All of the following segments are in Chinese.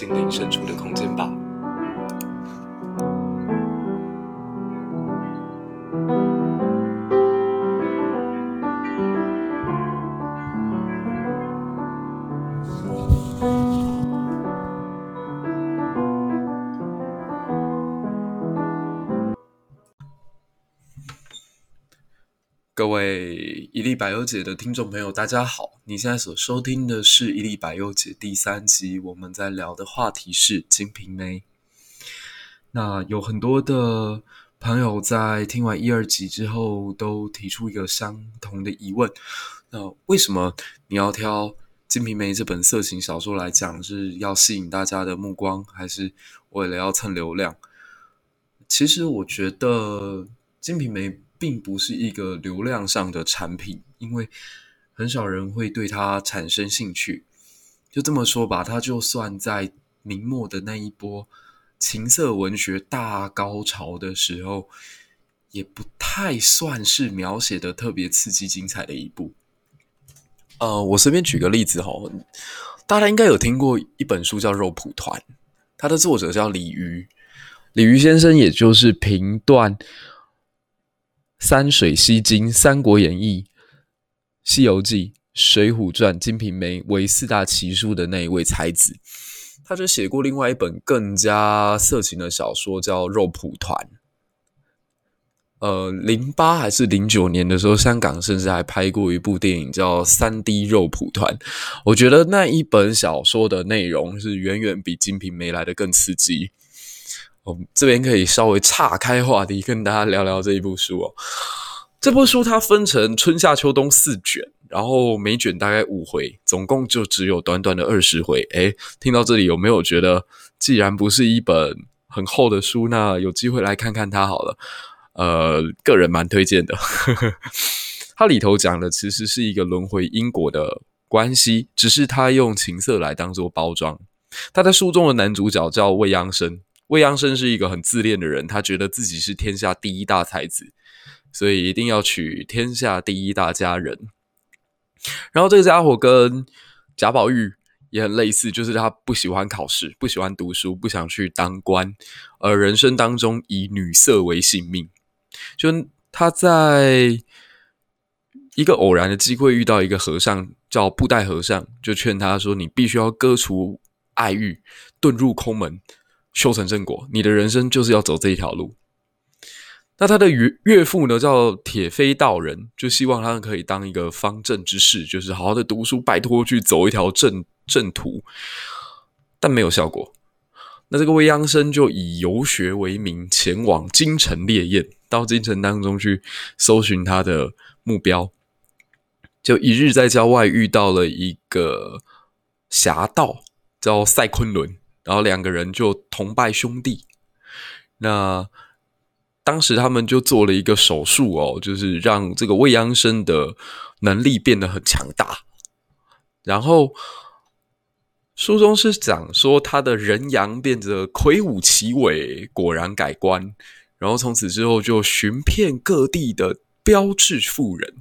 心灵深处。各位一粒百忧解的听众朋友，大家好！你现在所收听的是一粒百忧解第三集，我们在聊的话题是《金瓶梅》。那有很多的朋友在听完一二集之后，都提出一个相同的疑问：那为什么你要挑《金瓶梅》这本色情小说来讲？是要吸引大家的目光，还是为了要蹭流量？其实我觉得《金瓶梅》并不是一个流量上的产品，因为很少人会对它产生兴趣。就这么说吧，它就算在明末的那一波情色文学大高潮的时候，也不太算是描写的特别刺激精彩的一部。呃，我随便举个例子哈，大家应该有听过一本书叫《肉蒲团》，它的作者叫李渔，李渔先生也就是评断。山水西经、三国演义、西游记、水浒传、金瓶梅为四大奇书的那一位才子，他就写过另外一本更加色情的小说，叫《肉蒲团》。呃，零八还是零九年的时候，香港甚至还拍过一部电影叫《三 D 肉蒲团》。我觉得那一本小说的内容是远远比《金瓶梅》来的更刺激。这边可以稍微岔开话题，跟大家聊聊这一部书哦。这部书它分成春夏秋冬四卷，然后每卷大概五回，总共就只有短短的二十回。诶，听到这里有没有觉得，既然不是一本很厚的书，那有机会来看看它好了。呃，个人蛮推荐的。它里头讲的其实是一个轮回因果的关系，只是它用情色来当做包装。他在书中的男主角叫未央生。未央生是一个很自恋的人，他觉得自己是天下第一大才子，所以一定要娶天下第一大佳人。然后这个家伙跟贾宝玉也很类似，就是他不喜欢考试，不喜欢读书，不想去当官，而人生当中以女色为性命。就他在一个偶然的机会遇到一个和尚，叫布袋和尚，就劝他说：“你必须要割除爱欲，遁入空门。”修成正果，你的人生就是要走这一条路。那他的岳岳父呢，叫铁飞道人，就希望他可以当一个方正之士，就是好好的读书，拜托去走一条正正途。但没有效果。那这个未央生就以游学为名，前往京城猎艳，到京城当中去搜寻他的目标。就一日在郊外遇到了一个侠盗，叫赛昆仑。然后两个人就同拜兄弟。那当时他们就做了一个手术哦，就是让这个未央生的能力变得很强大。然后书中是讲说他的人阳变得魁梧奇伟，果然改观。然后从此之后就寻遍各地的标致妇人，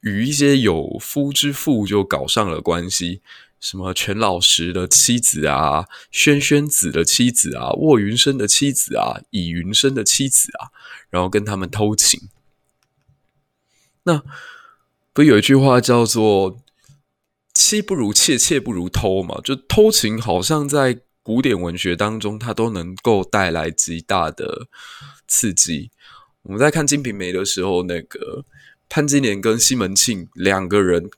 与一些有夫之妇就搞上了关系。什么全老师的妻子啊，轩轩子的妻子啊，卧云生的妻子啊，倚云生的妻子啊，然后跟他们偷情。那不有一句话叫做“妻不如妾，妾不如偷”嘛？就偷情，好像在古典文学当中，它都能够带来极大的刺激。我们在看《金瓶梅》的时候，那个潘金莲跟西门庆两个人。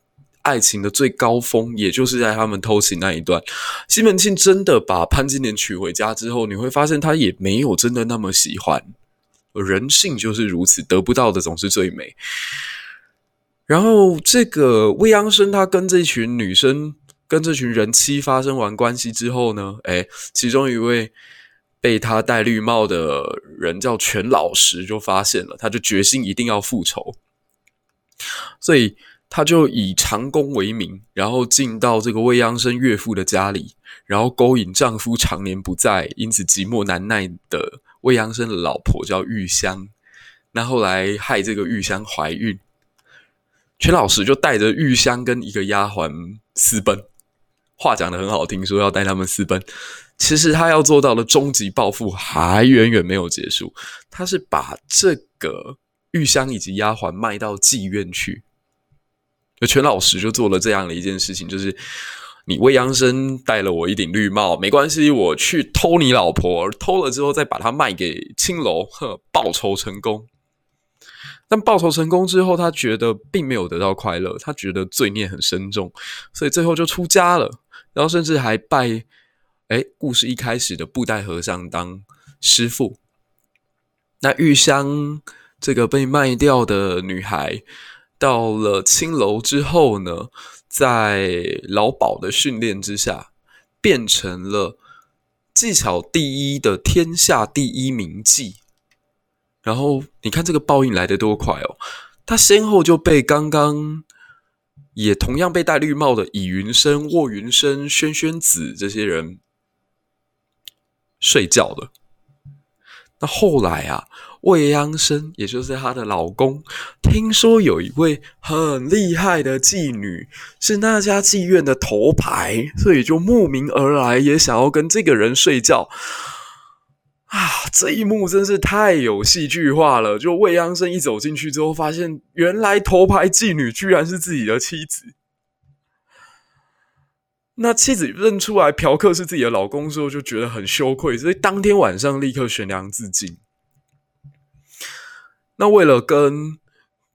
爱情的最高峰，也就是在他们偷情那一段。西门庆真的把潘金莲娶回家之后，你会发现他也没有真的那么喜欢。人性就是如此，得不到的总是最美。然后这个未央生，他跟这群女生、跟这群人妻发生完关系之后呢，诶，其中一位被他戴绿帽的人叫全老实，就发现了，他就决心一定要复仇，所以。他就以长工为名，然后进到这个未央生岳父的家里，然后勾引丈夫常年不在，因此寂寞难耐的未央生的老婆叫玉香。那后来害这个玉香怀孕，全老师就带着玉香跟一个丫鬟私奔。话讲得很好听，说要带他们私奔。其实他要做到的终极报复还远远没有结束。他是把这个玉香以及丫鬟卖到妓院去。全老师就做了这样的一件事情，就是你未央生戴了我一顶绿帽，没关系，我去偷你老婆，偷了之后再把她卖给青楼，呵，报仇成功。但报仇成功之后，他觉得并没有得到快乐，他觉得罪孽很深重，所以最后就出家了。然后甚至还拜，哎，故事一开始的布袋和尚当师父。那玉香这个被卖掉的女孩，到了青楼之后呢，在老鸨的训练之下，变成了技巧第一的天下第一名妓。然后你看这个报应来得多快哦！他先后就被刚刚。也同样被戴绿帽的以云生、卧云生、轩轩子这些人睡觉了。那后来啊，未央生也就是她的老公，听说有一位很厉害的妓女是那家妓院的头牌，所以就慕名而来，也想要跟这个人睡觉。啊，这一幕真是太有戏剧化了！就未央生一走进去之后，发现原来头牌妓女居然是自己的妻子。那妻子认出来嫖客是自己的老公之后，就觉得很羞愧，所以当天晚上立刻悬梁自尽。那为了跟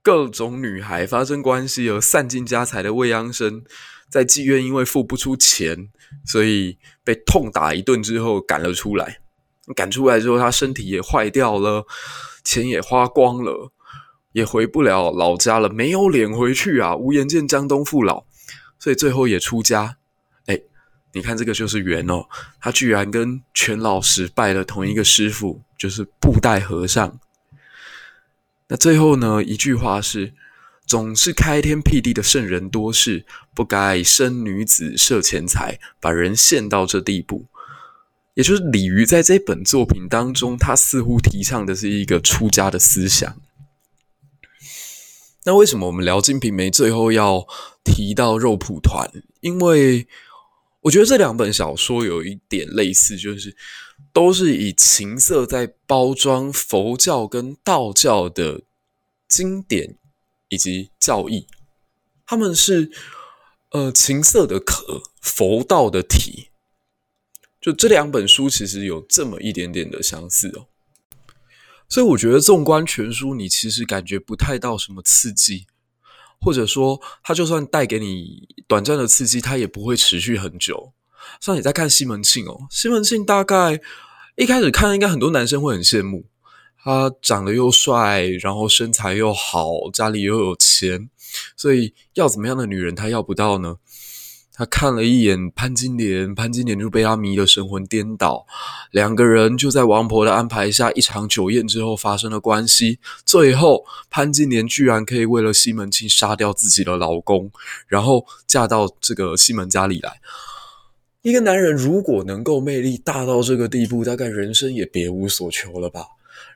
各种女孩发生关系而散尽家财的未央生，在妓院因为付不出钱，所以被痛打一顿之后赶了出来。赶出来之后，他身体也坏掉了，钱也花光了，也回不了老家了，没有脸回去啊！无颜见江东父老，所以最后也出家。哎，你看这个就是缘哦，他居然跟全老师拜了同一个师傅，就是布袋和尚。那最后呢，一句话是：总是开天辟地的圣人多事，不该生女子摄钱财，把人陷到这地步。也就是李渔在这本作品当中，他似乎提倡的是一个出家的思想。那为什么我们聊《金瓶梅》最后要提到肉蒲团？因为我觉得这两本小说有一点类似，就是都是以情色在包装佛教跟道教的经典以及教义。他们是呃情色的壳，佛道的体。就这两本书其实有这么一点点的相似哦，所以我觉得纵观全书，你其实感觉不太到什么刺激，或者说它就算带给你短暂的刺激，它也不会持续很久。像你在看西门庆哦，西门庆大概一开始看，应该很多男生会很羡慕，他长得又帅，然后身材又好，家里又有钱，所以要怎么样的女人他要不到呢？他看了一眼潘金莲，潘金莲就被他迷得神魂颠倒。两个人就在王婆的安排下，一场酒宴之后发生了关系。最后，潘金莲居然可以为了西门庆杀掉自己的老公，然后嫁到这个西门家里来。一个男人如果能够魅力大到这个地步，大概人生也别无所求了吧。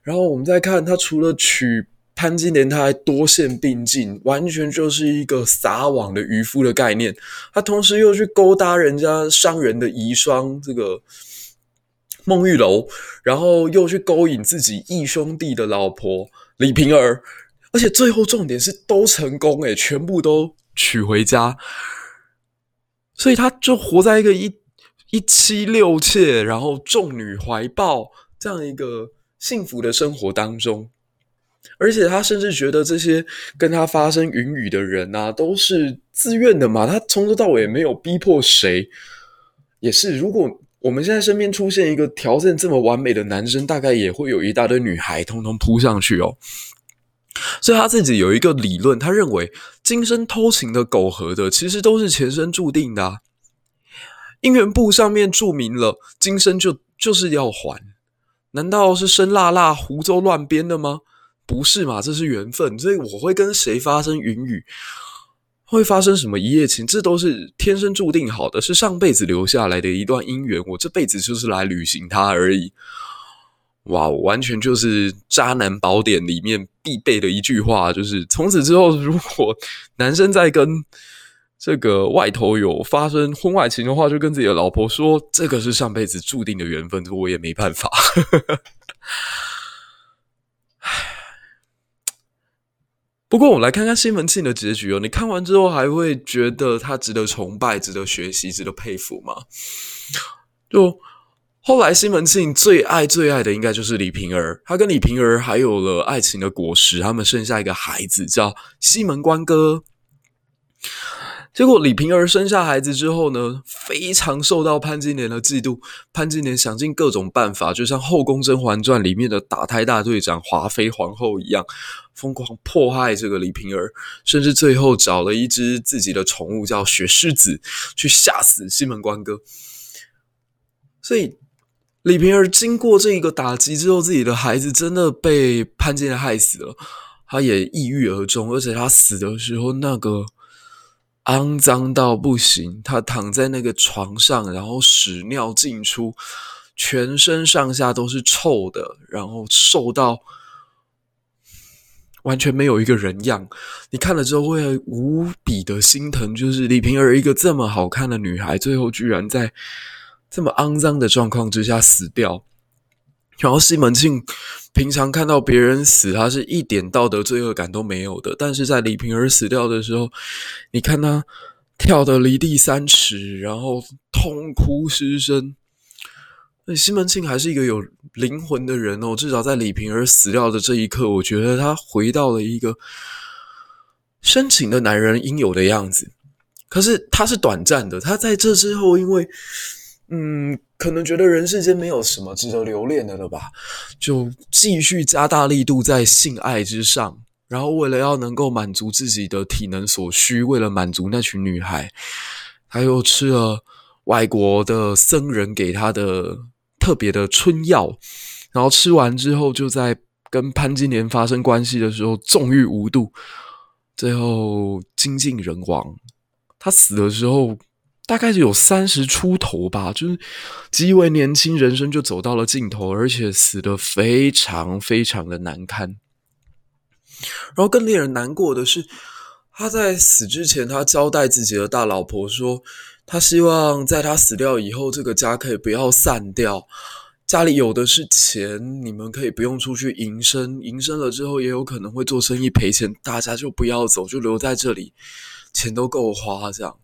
然后我们再看他，除了娶。潘金莲他还多线并进，完全就是一个撒网的渔夫的概念。他同时又去勾搭人家商人的遗孀这个孟玉楼，然后又去勾引自己义兄弟的老婆李瓶儿，而且最后重点是都成功诶，全部都娶回家。所以他就活在一个一一妻六妾，然后众女怀抱这样一个幸福的生活当中。而且他甚至觉得这些跟他发生云雨的人啊，都是自愿的嘛。他从头到尾也没有逼迫谁。也是，如果我们现在身边出现一个条件这么完美的男生，大概也会有一大堆女孩通通扑上去哦。所以他自己有一个理论，他认为今生偷情的苟合的，其实都是前生注定的。姻缘簿上面注明了，今生就就是要还，难道是生辣辣胡诌乱编的吗？不是嘛？这是缘分，所以我会跟谁发生云雨，会发生什么一夜情，这都是天生注定好的，是上辈子留下来的一段姻缘。我这辈子就是来履行它而已。哇，完全就是《渣男宝典》里面必备的一句话，就是从此之后，如果男生在跟这个外头有发生婚外情的话，就跟自己的老婆说，这个是上辈子注定的缘分，我也没办法。不过，我们来看看西门庆的结局哦。你看完之后，还会觉得他值得崇拜、值得学习、值得佩服吗？就。后来，西门庆最爱最爱的应该就是李瓶儿。他跟李瓶儿还有了爱情的果实，他们生下一个孩子叫西门官哥。结果，李瓶儿生下孩子之后呢，非常受到潘金莲的嫉妒。潘金莲想尽各种办法，就像《后宫甄嬛传》里面的打胎大队长华妃皇后一样，疯狂迫害这个李瓶儿，甚至最后找了一只自己的宠物叫雪狮子，去吓死西门官哥。所以。李瓶儿经过这一个打击之后，自己的孩子真的被潘金莲害死了，他也抑郁而终，而且他死的时候那个肮脏到不行，他躺在那个床上，然后屎尿尽出，全身上下都是臭的，然后瘦到完全没有一个人样。你看了之后会无比的心疼，就是李瓶儿一个这么好看的女孩，最后居然在。这么肮脏的状况之下死掉，然后西门庆平常看到别人死，他是一点道德罪恶感都没有的。但是在李瓶儿死掉的时候，你看他跳得离地三尺，然后痛哭失声。那西门庆还是一个有灵魂的人哦，至少在李瓶儿死掉的这一刻，我觉得他回到了一个深情的男人应有的样子。可是他是短暂的，他在这之后因为。嗯，可能觉得人世间没有什么值得留恋的了吧，就继续加大力度在性爱之上，然后为了要能够满足自己的体能所需，为了满足那群女孩，他又吃了外国的僧人给他的特别的春药，然后吃完之后，就在跟潘金莲发生关系的时候纵欲无度，最后精尽人亡。他死的时候。大概是有三十出头吧，就是极为年轻，人生就走到了尽头，而且死得非常非常的难堪。然后更令人难过的是，他在死之前，他交代自己的大老婆说，他希望在他死掉以后，这个家可以不要散掉，家里有的是钱，你们可以不用出去营生，营生了之后也有可能会做生意赔钱，大家就不要走，就留在这里，钱都够花这样。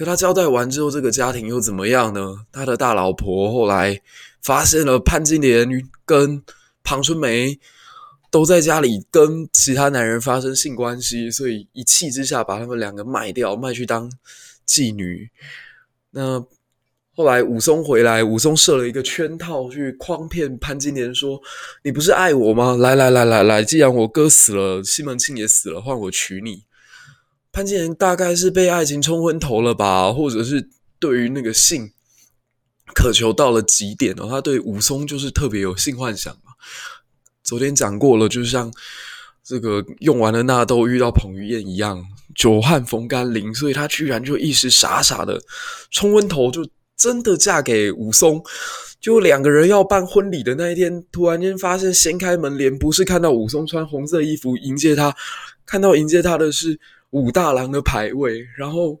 可他交代完之后，这个家庭又怎么样呢？他的大老婆后来发现了潘金莲跟庞春梅都在家里跟其他男人发生性关系，所以一气之下把他们两个卖掉，卖去当妓女。那后来武松回来，武松设了一个圈套去诓骗潘金莲说：“你不是爱我吗？来来来来来，既然我哥死了，西门庆也死了，换我娶你。”潘金莲大概是被爱情冲昏头了吧，或者是对于那个性渴求到了极点哦。他对武松就是特别有性幻想嘛。昨天讲过了，就像这个用完了纳豆遇到彭于晏一样，久旱逢甘霖，所以他居然就一时傻傻的冲昏头，就真的嫁给武松。就两个人要办婚礼的那一天，突然间发现掀开门帘，不是看到武松穿红色衣服迎接他，看到迎接他的是。武大郎的牌位，然后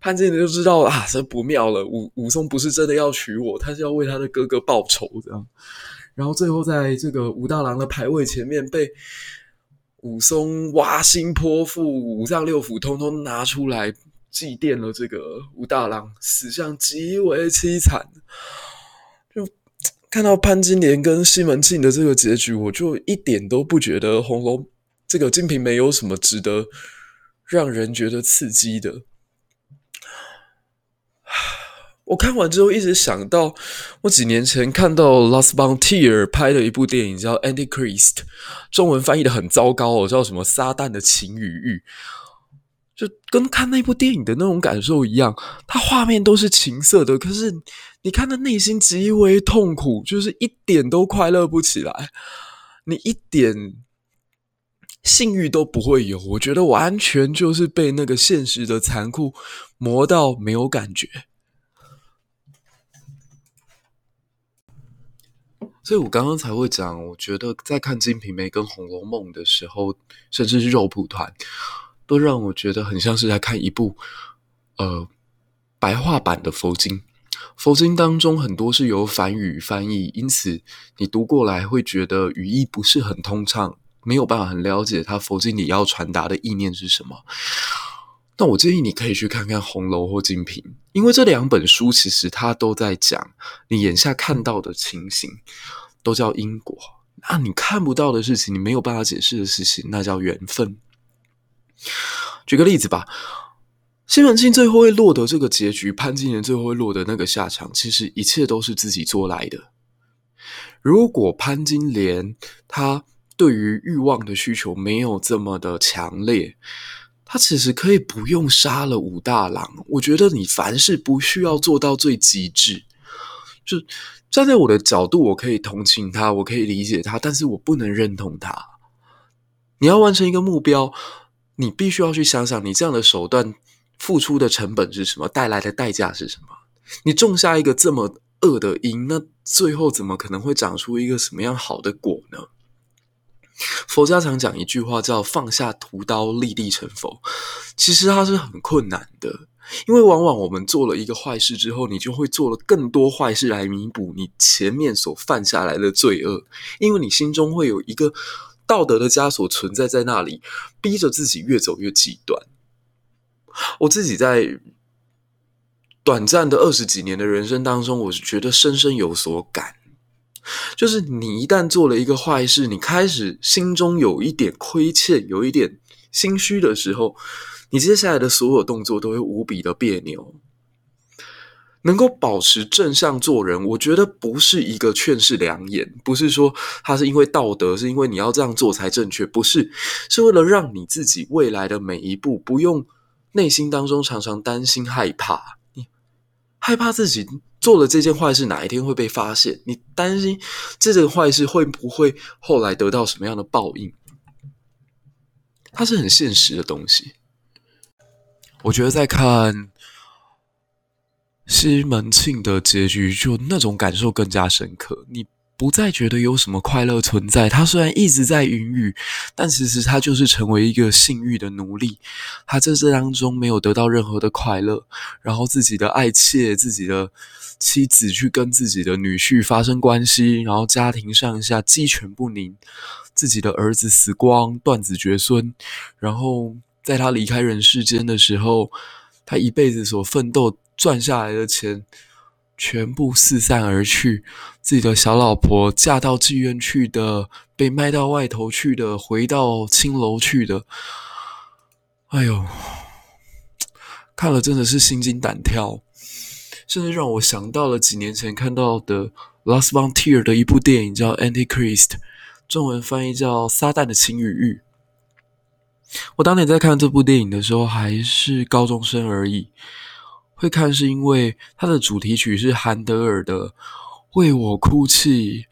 潘金莲就知道啊，这不妙了。武武松不是真的要娶我，他是要为他的哥哥报仇这样。然后最后在这个武大郎的牌位前面，被武松挖心剖腹，五脏六腑通通拿出来祭奠了。这个武大郎死相极为凄惨。就看到潘金莲跟西门庆的这个结局，我就一点都不觉得红楼这个《金瓶梅》有什么值得。让人觉得刺激的。我看完之后一直想到，我几年前看到 Lars von t i e r 拍的一部电影叫《Antichrist》，中文翻译的很糟糕哦，叫什么“撒旦的情与欲”，就跟看那部电影的那种感受一样。它画面都是情色的，可是你看他内心极为痛苦，就是一点都快乐不起来，你一点。性欲都不会有，我觉得完全就是被那个现实的残酷磨到没有感觉。所以我刚刚才会讲，我觉得在看《金瓶梅》跟《红楼梦》的时候，甚至是肉蒲团，都让我觉得很像是在看一部呃白话版的佛经。佛经当中很多是由梵语翻译，因此你读过来会觉得语义不是很通畅，没有办法很了解他佛经里要传达的意念是什么。那我建议你可以去看看《红楼》或《金瓶》，因为这两本书其实它都在讲你眼下看到的情形，都叫因果。那你看不到的事情，你没有办法解释的事情，那叫缘分。举个例子吧。西门庆最后会落得这个结局，潘金莲最后会落得那个下场，其实一切都是自己做来的。如果潘金莲她对于欲望的需求没有这么的强烈，他其实可以不用杀了武大郎。我觉得你凡事不需要做到最极致。就站在我的角度，我可以同情他，我可以理解他，但是我不能认同他。你要完成一个目标，你必须要去想想，你这样的手段。付出的成本是什么？带来的代价是什么？你种下一个这么恶的因，那最后怎么可能会长出一个什么样好的果呢？佛家常讲一句话叫“放下屠刀，立地成佛”，其实它是很困难的，因为往往我们做了一个坏事之后，你就会做了更多坏事来弥补你前面所犯下来的罪恶，因为你心中会有一个道德的枷锁存在在那里，逼着自己越走越极端。我自己在短暂的二十几年的人生当中，我是觉得深深有所感，就是你一旦做了一个坏事，你开始心中有一点亏欠，有一点心虚的时候，你接下来的所有动作都会无比的别扭。能够保持正向做人，我觉得不是一个劝世良言，不是说他是因为道德，是因为你要这样做才正确，不是，是为了让你自己未来的每一步不用。内心当中常常担心、害怕，你害怕自己做了这件坏事哪一天会被发现，你担心这件坏事会不会后来得到什么样的报应？它是很现实的东西。我觉得在看西门庆的结局，就那种感受更加深刻。你。不再觉得有什么快乐存在。他虽然一直在云雨，但其实他就是成为一个性欲的奴隶。他在这当中没有得到任何的快乐，然后自己的爱妾、自己的妻子去跟自己的女婿发生关系，然后家庭上下鸡犬不宁，自己的儿子死光，断子绝孙。然后在他离开人世间的时候，他一辈子所奋斗赚下来的钱。全部四散而去，自己的小老婆嫁到妓院去的，被卖到外头去的，回到青楼去的。哎呦，看了真的是心惊胆跳，甚至让我想到了几年前看到的 Lars von Trier 的一部电影，叫《Antichrist》，中文翻译叫《撒旦的情与欲》。我当年在看这部电影的时候，还是高中生而已。会看是因为它的主题曲是韩德尔的《为我哭泣》，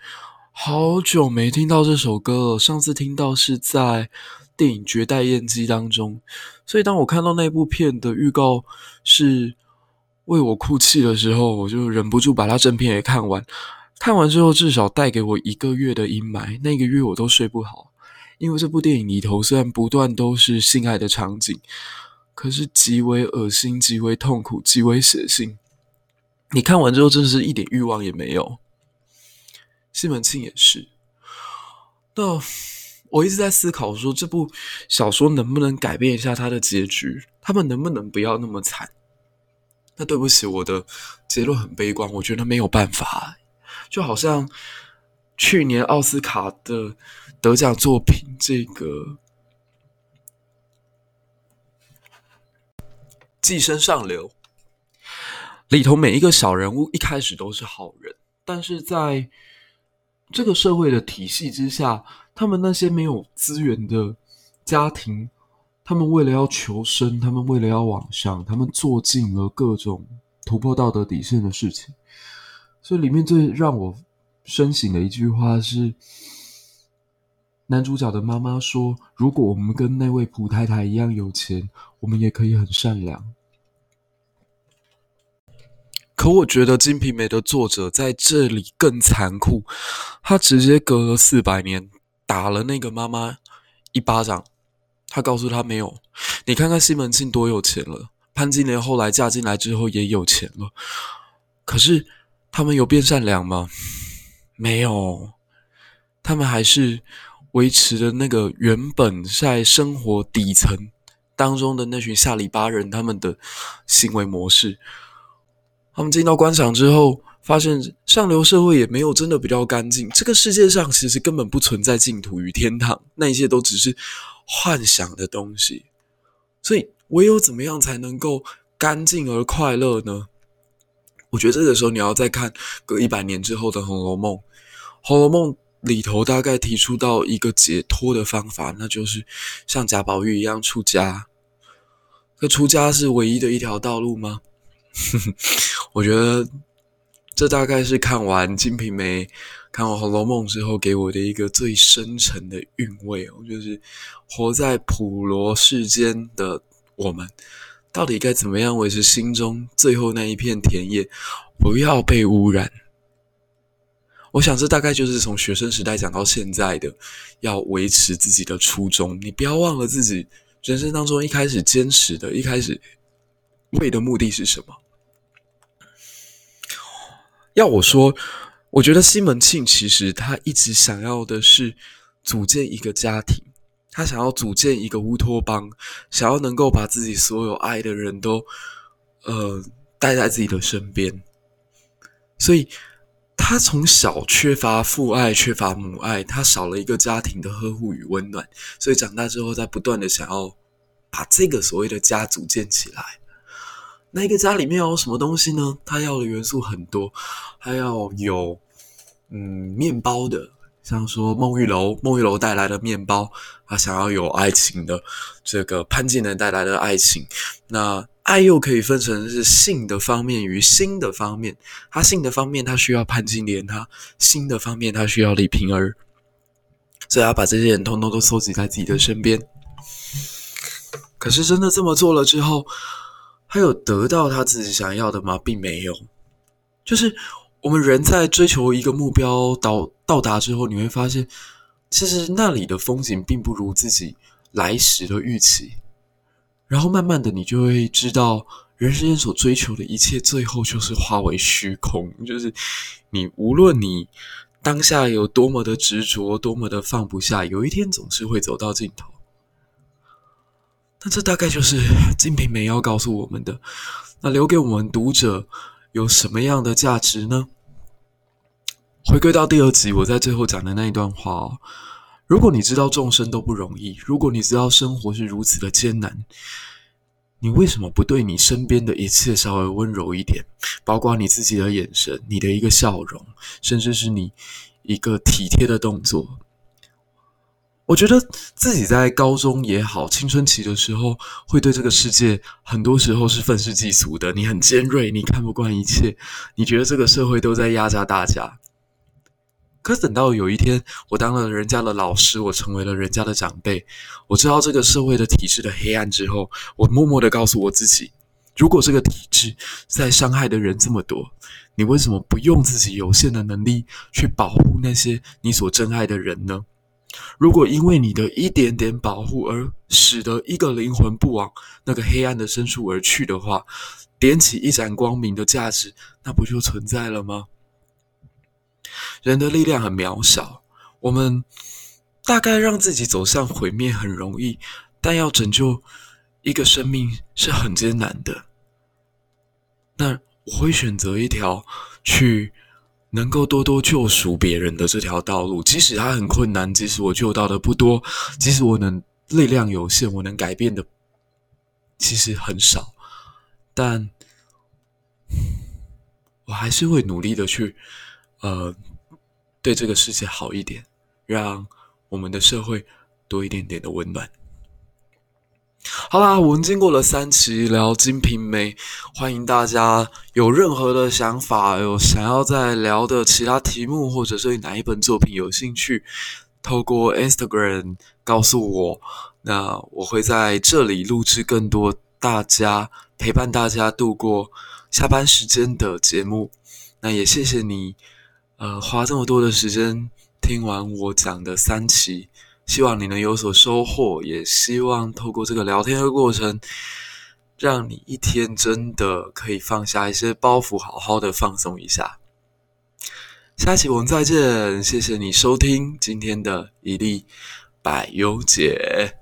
好久没听到这首歌了。上次听到是在电影《绝代艳姬》当中，所以当我看到那部片的预告是《为我哭泣》的时候，我就忍不住把它正片也看完。看完之后，至少带给我一个月的阴霾，那个月我都睡不好，因为这部电影里头虽然不断都是性爱的场景。可是极为恶心，极为痛苦，极为血腥。你看完之后，真的是一点欲望也没有。西门庆也是。那我一直在思考说，这部小说能不能改变一下它的结局？他们能不能不要那么惨？那对不起，我的结论很悲观，我觉得没有办法。就好像去年奥斯卡的得奖作品，这个。寄生上流里头每一个小人物一开始都是好人，但是在这个社会的体系之下，他们那些没有资源的家庭，他们为了要求生，他们为了要往上，他们做尽了各种突破道德底线的事情。所以里面最让我深省的一句话是，男主角的妈妈说：“如果我们跟那位蒲太太一样有钱，我们也可以很善良。”可我觉得《金瓶梅》的作者在这里更残酷，他直接隔了四百年打了那个妈妈一巴掌。他告诉他没有，你看看西门庆多有钱了，潘金莲后来嫁进来之后也有钱了，可是他们有变善良吗？没有，他们还是维持着那个原本在生活底层当中的那群下里巴人他们的行为模式。他们进到官场之后，发现上流社会也没有真的比较干净。这个世界上其实根本不存在净土与天堂，那一切都只是幻想的东西。所以，唯有怎么样才能够干净而快乐呢？我觉得这个时候你要再看隔一百年之后的《红楼梦》，《红楼梦》里头大概提出到一个解脱的方法，那就是像贾宝玉一样出家。可出家是唯一的一条道路吗？我觉得这大概是看完《金瓶梅》、看完《红楼梦》之后给我的一个最深沉的韵味哦，就是活在普罗世间的我们，到底该怎么样维持心中最后那一片田野，不要被污染？我想这大概就是从学生时代讲到现在的，要维持自己的初衷，你不要忘了自己人生当中一开始坚持的，一开始为的目的是什么。要我说，我觉得西门庆其实他一直想要的是组建一个家庭，他想要组建一个乌托邦，想要能够把自己所有爱的人都，呃，带在自己的身边。所以，他从小缺乏父爱，缺乏母爱，他少了一个家庭的呵护与温暖，所以长大之后，在不断的想要把这个所谓的家组建起来。那一个家里面有什么东西呢？他要的元素很多，他要有嗯面包的，像说孟玉楼，孟玉楼带来的面包，他想要有爱情的，这个潘金莲带来的爱情。那爱又可以分成是性的方面与心的方面。他性的方面，他需要潘金莲；他心的方面，他需要李瓶儿。所以，他把这些人通通都收集在自己的身边。可是，真的这么做了之后，他有得到他自己想要的吗？并没有。就是我们人在追求一个目标到到达之后，你会发现，其实那里的风景并不如自己来时的预期。然后慢慢的，你就会知道，人世间所追求的一切，最后就是化为虚空。就是你无论你当下有多么的执着，多么的放不下，有一天总是会走到尽头。那这大概就是《金瓶梅》要告诉我们的。那留给我们读者有什么样的价值呢？回归到第二集，我在最后讲的那一段话哦：如果你知道众生都不容易，如果你知道生活是如此的艰难，你为什么不对你身边的一切稍微温柔一点？包括你自己的眼神、你的一个笑容，甚至是你一个体贴的动作。我觉得自己在高中也好，青春期的时候，会对这个世界很多时候是愤世嫉俗的。你很尖锐，你看不惯一切，你觉得这个社会都在压榨大家。可是等到有一天，我当了人家的老师，我成为了人家的长辈，我知道这个社会的体制的黑暗之后，我默默的告诉我自己：如果这个体制在伤害的人这么多，你为什么不用自己有限的能力去保护那些你所珍爱的人呢？如果因为你的一点点保护而使得一个灵魂不往那个黑暗的深处而去的话，点起一盏光明的价值，那不就存在了吗？人的力量很渺小，我们大概让自己走向毁灭很容易，但要拯救一个生命是很艰难的。那我会选择一条去。能够多多救赎别人的这条道路，即使它很困难，即使我救到的不多，即使我能力量有限，我能改变的其实很少，但我还是会努力的去，呃，对这个世界好一点，让我们的社会多一点点的温暖。好啦，我们经过了三期聊《金瓶梅》，欢迎大家有任何的想法，有想要再聊的其他题目，或者是对哪一本作品有兴趣，透过 Instagram 告诉我，那我会在这里录制更多大家，陪伴大家度过下班时间的节目。那也谢谢你，呃，花这么多的时间听完我讲的三期，希望你能有所收获，也希望透过这个聊天的过程，让你一天真的可以放下一些包袱，好好的放松一下。下期我们再见，谢谢你收听今天的一粒百忧解。